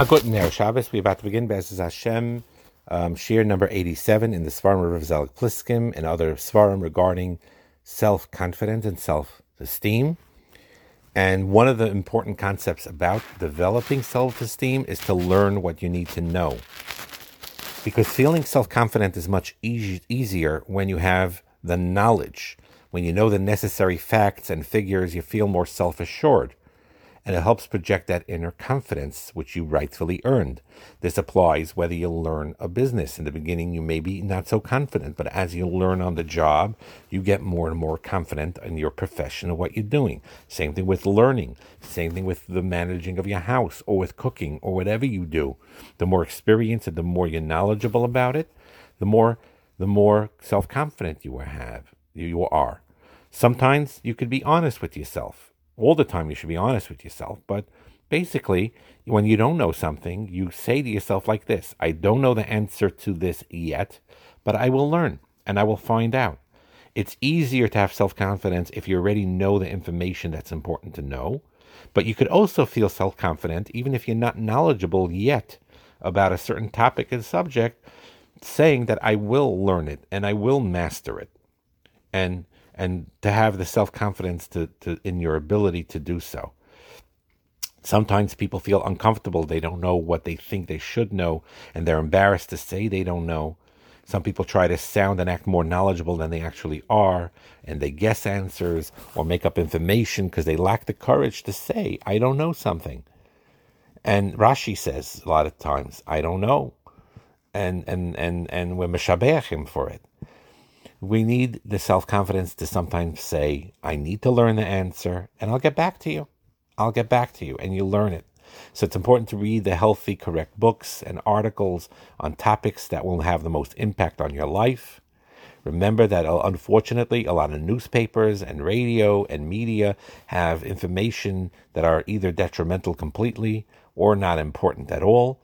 A good Ner Shabbos. We're about to begin Be'ez Hashem, um, Shiur number 87 in the Svarim of Zelig Pliskin and other Svarim regarding self confidence and self esteem. And one of the important concepts about developing self esteem is to learn what you need to know. Because feeling self confident is much easy, easier when you have the knowledge. When you know the necessary facts and figures, you feel more self assured and it helps project that inner confidence which you rightfully earned. This applies whether you learn a business. In the beginning, you may be not so confident, but as you learn on the job, you get more and more confident in your profession and what you're doing. Same thing with learning, same thing with the managing of your house or with cooking or whatever you do. The more experience and the more you're knowledgeable about it, the more the more self-confident you have you are. Sometimes you could be honest with yourself all the time you should be honest with yourself, but basically, when you don't know something, you say to yourself like this I don't know the answer to this yet, but I will learn and I will find out. It's easier to have self confidence if you already know the information that's important to know, but you could also feel self confident even if you're not knowledgeable yet about a certain topic and subject, saying that I will learn it and I will master it. And and to have the self confidence to, to in your ability to do so. Sometimes people feel uncomfortable. They don't know what they think they should know, and they're embarrassed to say they don't know. Some people try to sound and act more knowledgeable than they actually are, and they guess answers or make up information because they lack the courage to say, I don't know something. And Rashi says a lot of times, I don't know. And and and and we're him for it we need the self confidence to sometimes say, I need to learn the answer and I'll get back to you. I'll get back to you and you learn it. So it's important to read the healthy, correct books and articles on topics that will have the most impact on your life. Remember that uh, unfortunately, a lot of newspapers and radio and media have information that are either detrimental completely or not important at all.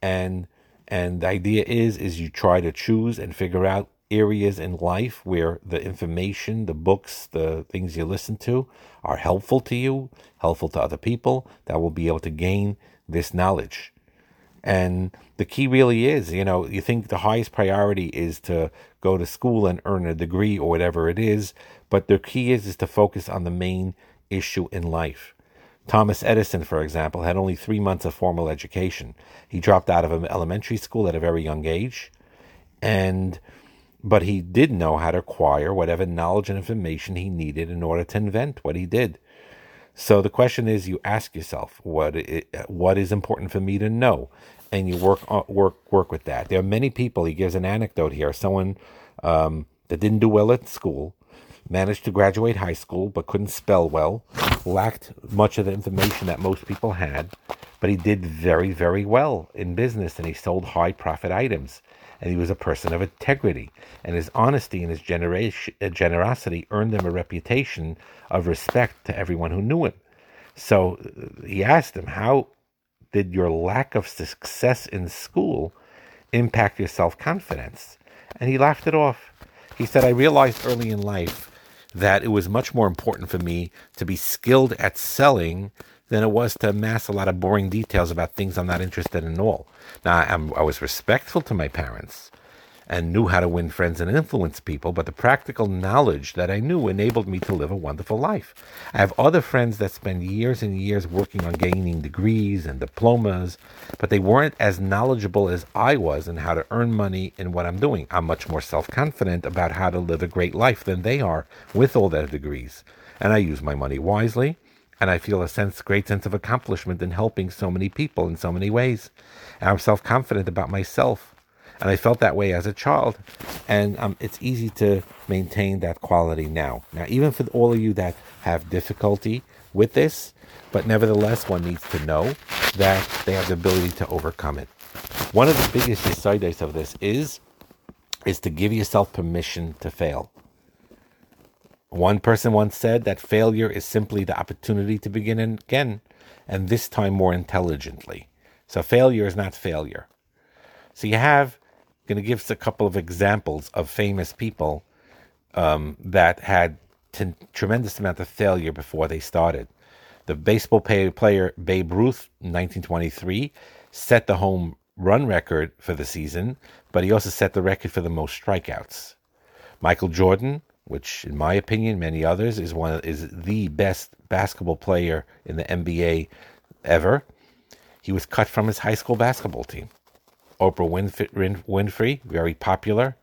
And and the idea is is you try to choose and figure out areas in life where the information, the books, the things you listen to are helpful to you, helpful to other people, that will be able to gain this knowledge. And the key really is, you know, you think the highest priority is to go to school and earn a degree or whatever it is, but the key is is to focus on the main issue in life. Thomas Edison, for example, had only three months of formal education. He dropped out of elementary school at a very young age, and but he did know how to acquire whatever knowledge and information he needed in order to invent what he did. So the question is, you ask yourself, what what is important for me to know, and you work uh, work work with that. There are many people. He gives an anecdote here. Someone um, that didn't do well at school, managed to graduate high school but couldn't spell well, lacked much of the information that most people had, but he did very very well in business, and he sold high profit items and he was a person of integrity. And his honesty and his uh, generosity earned him a reputation of respect to everyone who knew him. So uh, he asked him, How did your lack of success in school impact your self confidence? And he laughed it off. He said, I realized early in life that it was much more important for me to be skilled at selling than it was to amass a lot of boring details about things I'm not interested in at all. Now, I'm, i was respectful to my parents and knew how to win friends and influence people, but the practical knowledge that I knew enabled me to live a wonderful life. I have other friends that spend years and years working on gaining degrees and diplomas, but they weren't as knowledgeable as I was in how to earn money in what I'm doing. I'm much more self confident about how to live a great life than they are with all their degrees. And I use my money wisely and I feel a sense, great sense of accomplishment in helping so many people in so many ways. And I'm self confident about myself, and I felt that way as a child, and um, it's easy to maintain that quality now. Now, even for all of you that have difficulty with this, but nevertheless, one needs to know that they have the ability to overcome it. One of the biggest insights of this is is to give yourself permission to fail. One person once said that failure is simply the opportunity to begin again, and this time more intelligently. So failure is not failure. So you have, going to give us a couple of examples of famous people um, that had t- tremendous amount of failure before they started. The baseball player Babe Ruth, 1923, set the home run record for the season, but he also set the record for the most strikeouts. Michael Jordan, which in my opinion, many others, is one is the best basketball player in the NBA ever. He was cut from his high school basketball team. Oprah Winfrey, very popular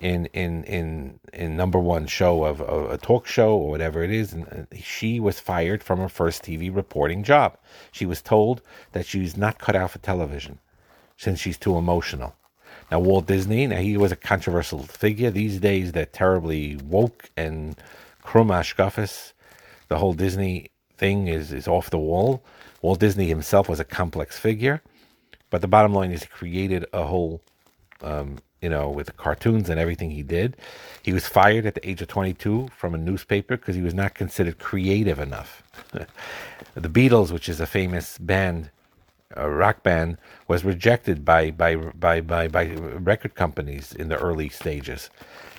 in in in in number one show of, of, a talk show or whatever it is, and she was fired from her first TV reporting job. She was told that she's not cut out for television since she's too emotional. Now Walt Disney, now he was a controversial figure. These days they're terribly woke and krumashkafis. The whole Disney thing is is off the wall. Walt Disney himself was a complex figure, but the bottom line is he created a whole um, you know, with the cartoons and everything he did. He was fired at the age of 22 from a newspaper because he was not considered creative enough. the Beatles, which is a famous band, a rock band, was rejected by, by, by, by, by record companies in the early stages.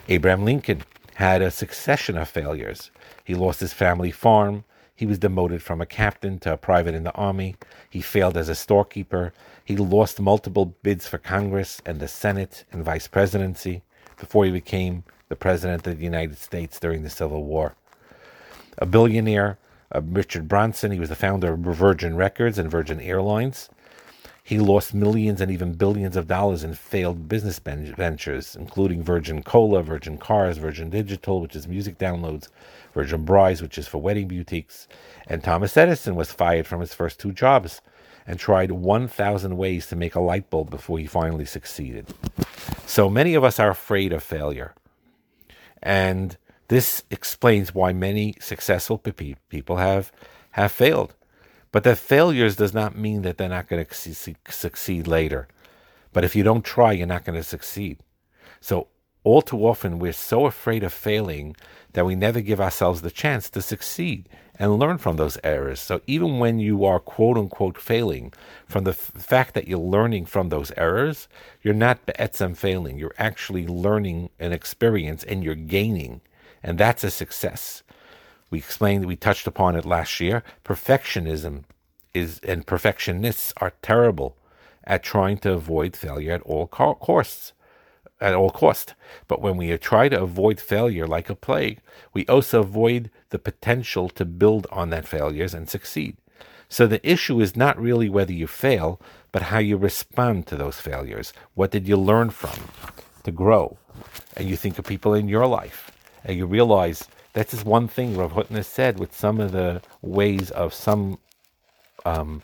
Abraham Lincoln had a succession of failures. He lost his family farm. He was demoted from a captain to a private in the army. He failed as a storekeeper. He lost multiple bids for Congress and the Senate and vice presidency before he became the president of the United States during the Civil War. A billionaire, uh, Richard Branson, he was the founder of Virgin Records and Virgin Airlines. He lost millions and even billions of dollars in failed business ventures, including Virgin Cola, Virgin Cars, Virgin Digital, which is music downloads, Virgin Brides, which is for wedding boutiques, and Thomas Edison was fired from his first two jobs and tried 1,000 ways to make a light bulb before he finally succeeded. So many of us are afraid of failure. And this explains why many successful people have, have failed. But that failures does not mean that they're not going to succeed later. But if you don't try, you're not going to succeed. So all too often, we're so afraid of failing that we never give ourselves the chance to succeed and learn from those errors. So even when you are quote unquote failing, from the f- fact that you're learning from those errors, you're not be'etzem failing. You're actually learning an experience and you're gaining. And that's a success. We explained, we touched upon it last year. Perfectionism is, and perfectionists are terrible at trying to avoid failure at all costs at all cost. But when we try to avoid failure like a plague, we also avoid the potential to build on that failures and succeed. So the issue is not really whether you fail, but how you respond to those failures. What did you learn from to grow? And you think of people in your life, and you realize that's just one thing Rav Hutner said with some of the ways of some um,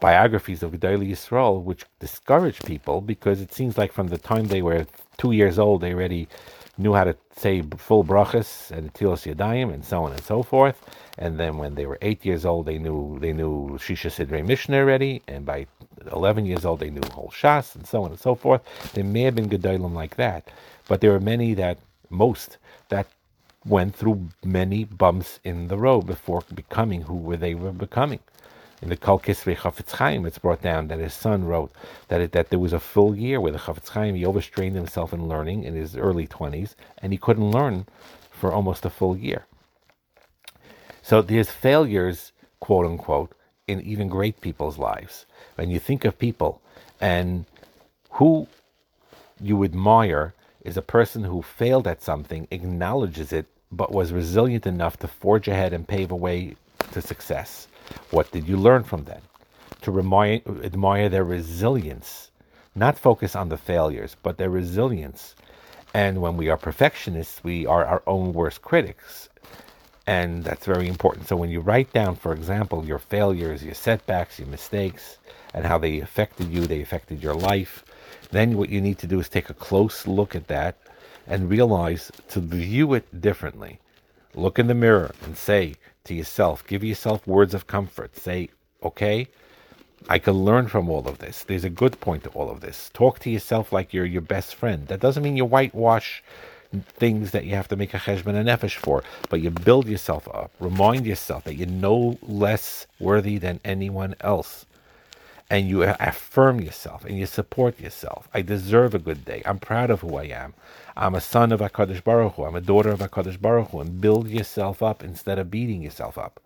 biographies of Gedolei Yisrael, which discourage people because it seems like from the time they were two years old, they already knew how to say full brachas and tilos yadayim and so on and so forth. And then when they were eight years old, they knew they knew Shisha Sidrei Mishnah already, and by eleven years old, they knew whole Shas and so on and so forth. There may have been gedolim like that, but there are many that most that went through many bumps in the road before becoming who they were becoming in the Kol Kisvei Chafetz Chaim, it's brought down that his son wrote that it, that there was a full year where the Chafetz Chaim he overstrained himself in learning in his early twenties, and he couldn't learn for almost a full year. So there's failures, quote unquote, in even great people's lives. When you think of people and who you admire is a person who failed at something, acknowledges it, but was resilient enough to forge ahead and pave a way to success. What did you learn from that? To admire their resilience, not focus on the failures, but their resilience. And when we are perfectionists, we are our own worst critics. And that's very important. So when you write down, for example, your failures, your setbacks, your mistakes, and how they affected you, they affected your life, then what you need to do is take a close look at that and realize to view it differently. Look in the mirror and say, to yourself. Give yourself words of comfort. Say, okay, I can learn from all of this. There's a good point to all of this. Talk to yourself like you're your best friend. That doesn't mean you whitewash things that you have to make a cheshbon and nefesh for, but you build yourself up. Remind yourself that you're no less worthy than anyone else. And you affirm yourself and you support yourself. I deserve a good day. I'm proud of who I am. I'm a son of HaKadosh Baruch Hu. I'm a daughter of HaKadosh Baruch Hu. And build yourself up instead of beating yourself up.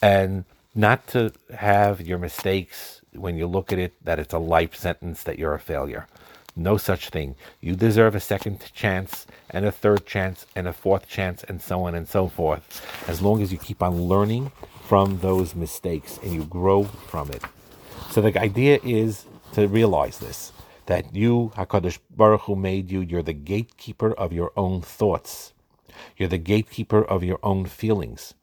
And not to have your mistakes when you look at it that it's a life sentence that you're a failure. No such thing. You deserve a second chance and a third chance and a fourth chance and so on and so forth. As long as you keep on learning from those mistakes and you grow from it. So the idea is to realize this that you, HaKadosh Baruch Hu, made you, you're the gatekeeper of your own thoughts. You're the gatekeeper of your own feelings.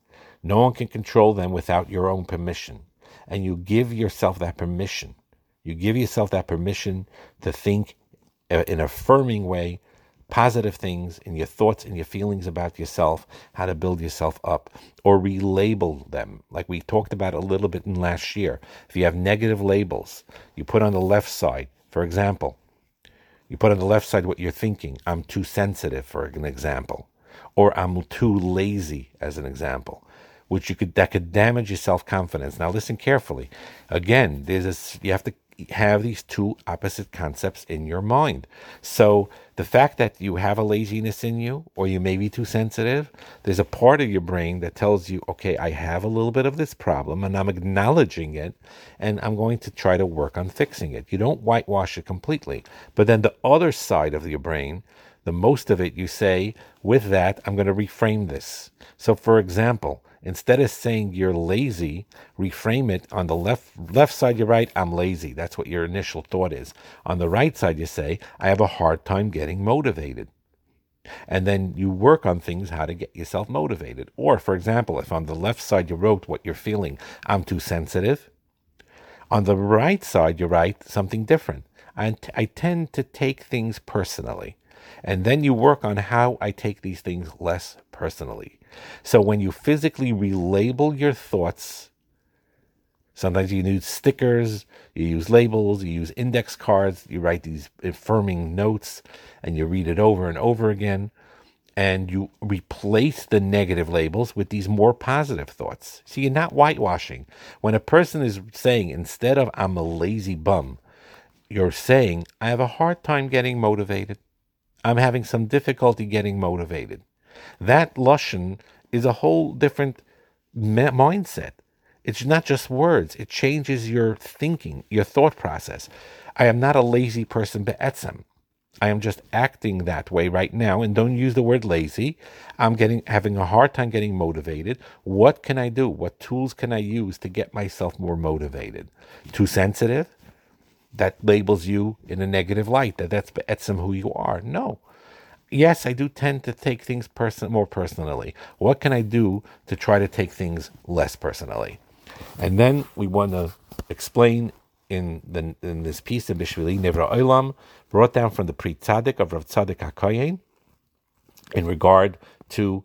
No one can control them without your own permission. And you give yourself that permission. You give yourself that permission to think in an affirming way positive things in your thoughts and your feelings about yourself, how to build yourself up, or relabel them, like we talked about a little bit in last year. If you have negative labels, you put on the left side, for example, you put on the left side what you're thinking. I'm too sensitive, for an example, or I'm too lazy, as an example. Which you could that could damage your self confidence. Now listen carefully. Again, there's a, you have to have these two opposite concepts in your mind. So the fact that you have a laziness in you, or you may be too sensitive, there's a part of your brain that tells you, okay, I have a little bit of this problem and I'm acknowledging it and I'm going to try to work on fixing it. You don't whitewash it completely. But then the other side of your brain, the most of it, you say, with that, I'm going to reframe this. So, for example, Instead of saying you're lazy, reframe it on the left left side you write I'm lazy. That's what your initial thought is. On the right side you say I have a hard time getting motivated. And then you work on things how to get yourself motivated. Or for example, if on the left side you wrote what you're feeling, I'm too sensitive. On the right side you write something different. I, t- I tend to take things personally. And then you work on how I take these things less personally. So when you physically relabel your thoughts, sometimes you use stickers, you use labels, you use index cards, you write these affirming notes, and you read it over and over again. And you replace the negative labels with these more positive thoughts. So you're not whitewashing. When a person is saying, instead of I'm a lazy bum, you're saying, I have a hard time getting motivated. I'm having some difficulty getting motivated. That Lushan is a whole different ma- mindset. It's not just words, it changes your thinking, your thought process. I am not a lazy person, be'etzem. I am just acting that way right now, and don't use the word lazy. I'm getting having a hard time getting motivated. What can I do? What tools can I use to get myself more motivated? Too sensitive? that labels you in a negative light, that that's etzem who you are. No. Yes, I do tend to take things person more personally. What can I do to try to take things less personally? And then we want to explain in the in this piece of Bishvili Nevra Olam, brought down from the Pri Tzaddik of Rav Tzadok HaKoyen, in regard to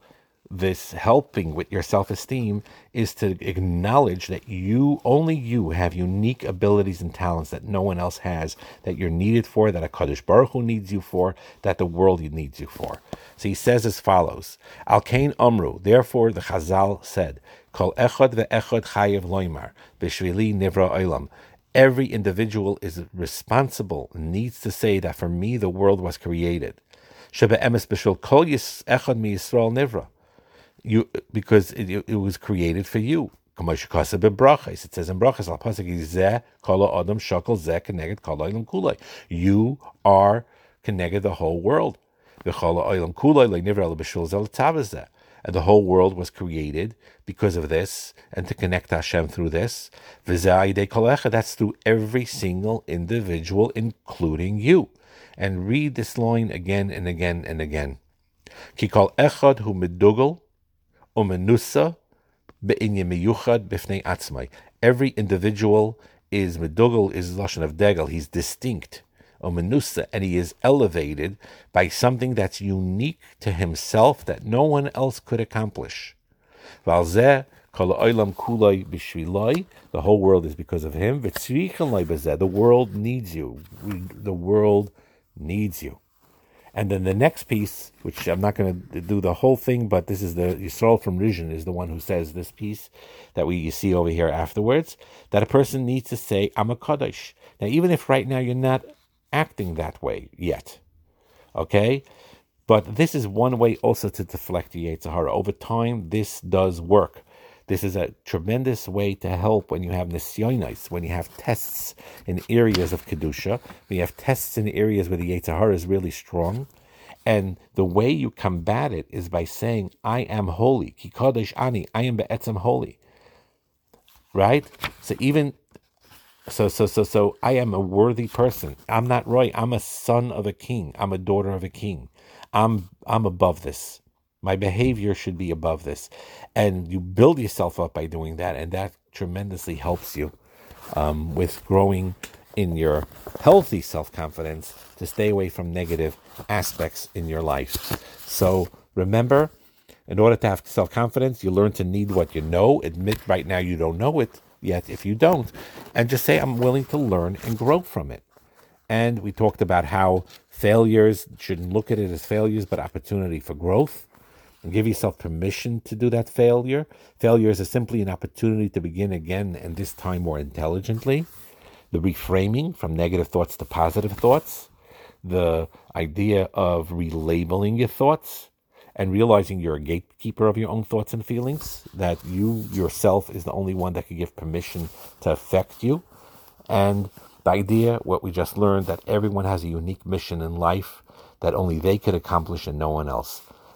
this helping with your self esteem is to acknowledge that you, only you, have unique abilities and talents that no one else has, that you're needed for, that HaKadosh Baruch Hu needs you for, that the world needs you for. So he says as follows Al Kain Amru, therefore the Chazal said, Kol Echad ve'echad chayev loimar, b'shvili nivra olam. Every individual is responsible, needs to say that for me the world was created. Shebe emes b'shul kol echad mi Yisrael nivra you because it, it was created for you. It says in brachas. You are keneged the whole world. And the whole world was created because of this, and to connect Hashem through this. That's through every single individual, including you. And read this line again and again and again. Ki kol echad hu medugal umenusa. Every individual is medugal is lashon of degel. He's distinct, umenusa, and he is elevated by something that's unique to himself that no one else could accomplish. The whole world is because of him. The world needs you. the world needs you. And then the next piece, which I'm not going to do the whole thing, but this is the Yisrael from Rizhin is the one who says this piece that we see over here afterwards, that a person needs to say, I'm a Kaddish. Now, even if right now you're not acting that way yet, okay? But this is one way also to deflect the Yetzer Hara. Over time, this does work. This is a tremendous way to help when you have nisyonos, when you have tests in areas of kedusha, when you have tests in areas where the Yetzer is really strong. And the way you combat it is by saying, I am holy. Ki kodesh ani, I am be'etzem holy. Right? So even so so so so I am a worthy person. I'm not Roy. I'm a son of a king. I'm a daughter of a king. I'm I'm above this. My behavior should be above this. And you build yourself up by doing that, and that tremendously helps you um, with growing in your healthy self confidence to stay away from negative aspects in your life. So remember, in order to have self confidence, you learn to need what you know. Admit right now you don't know it yet if you don't, and just say, I'm willing to learn and grow from it. And we talked about how failures shouldn't look at it as failures, but opportunity for growth. And give yourself permission to do that failure. Failure is simply an opportunity to begin again, and this time more intelligently. The reframing from negative thoughts to positive thoughts. The idea of relabeling your thoughts and realizing you're a gatekeeper of your own thoughts and feelings, that you yourself is the only one that can give permission to affect you. And the idea, what we just learned, that everyone has a unique mission in life that only they could accomplish and no one else.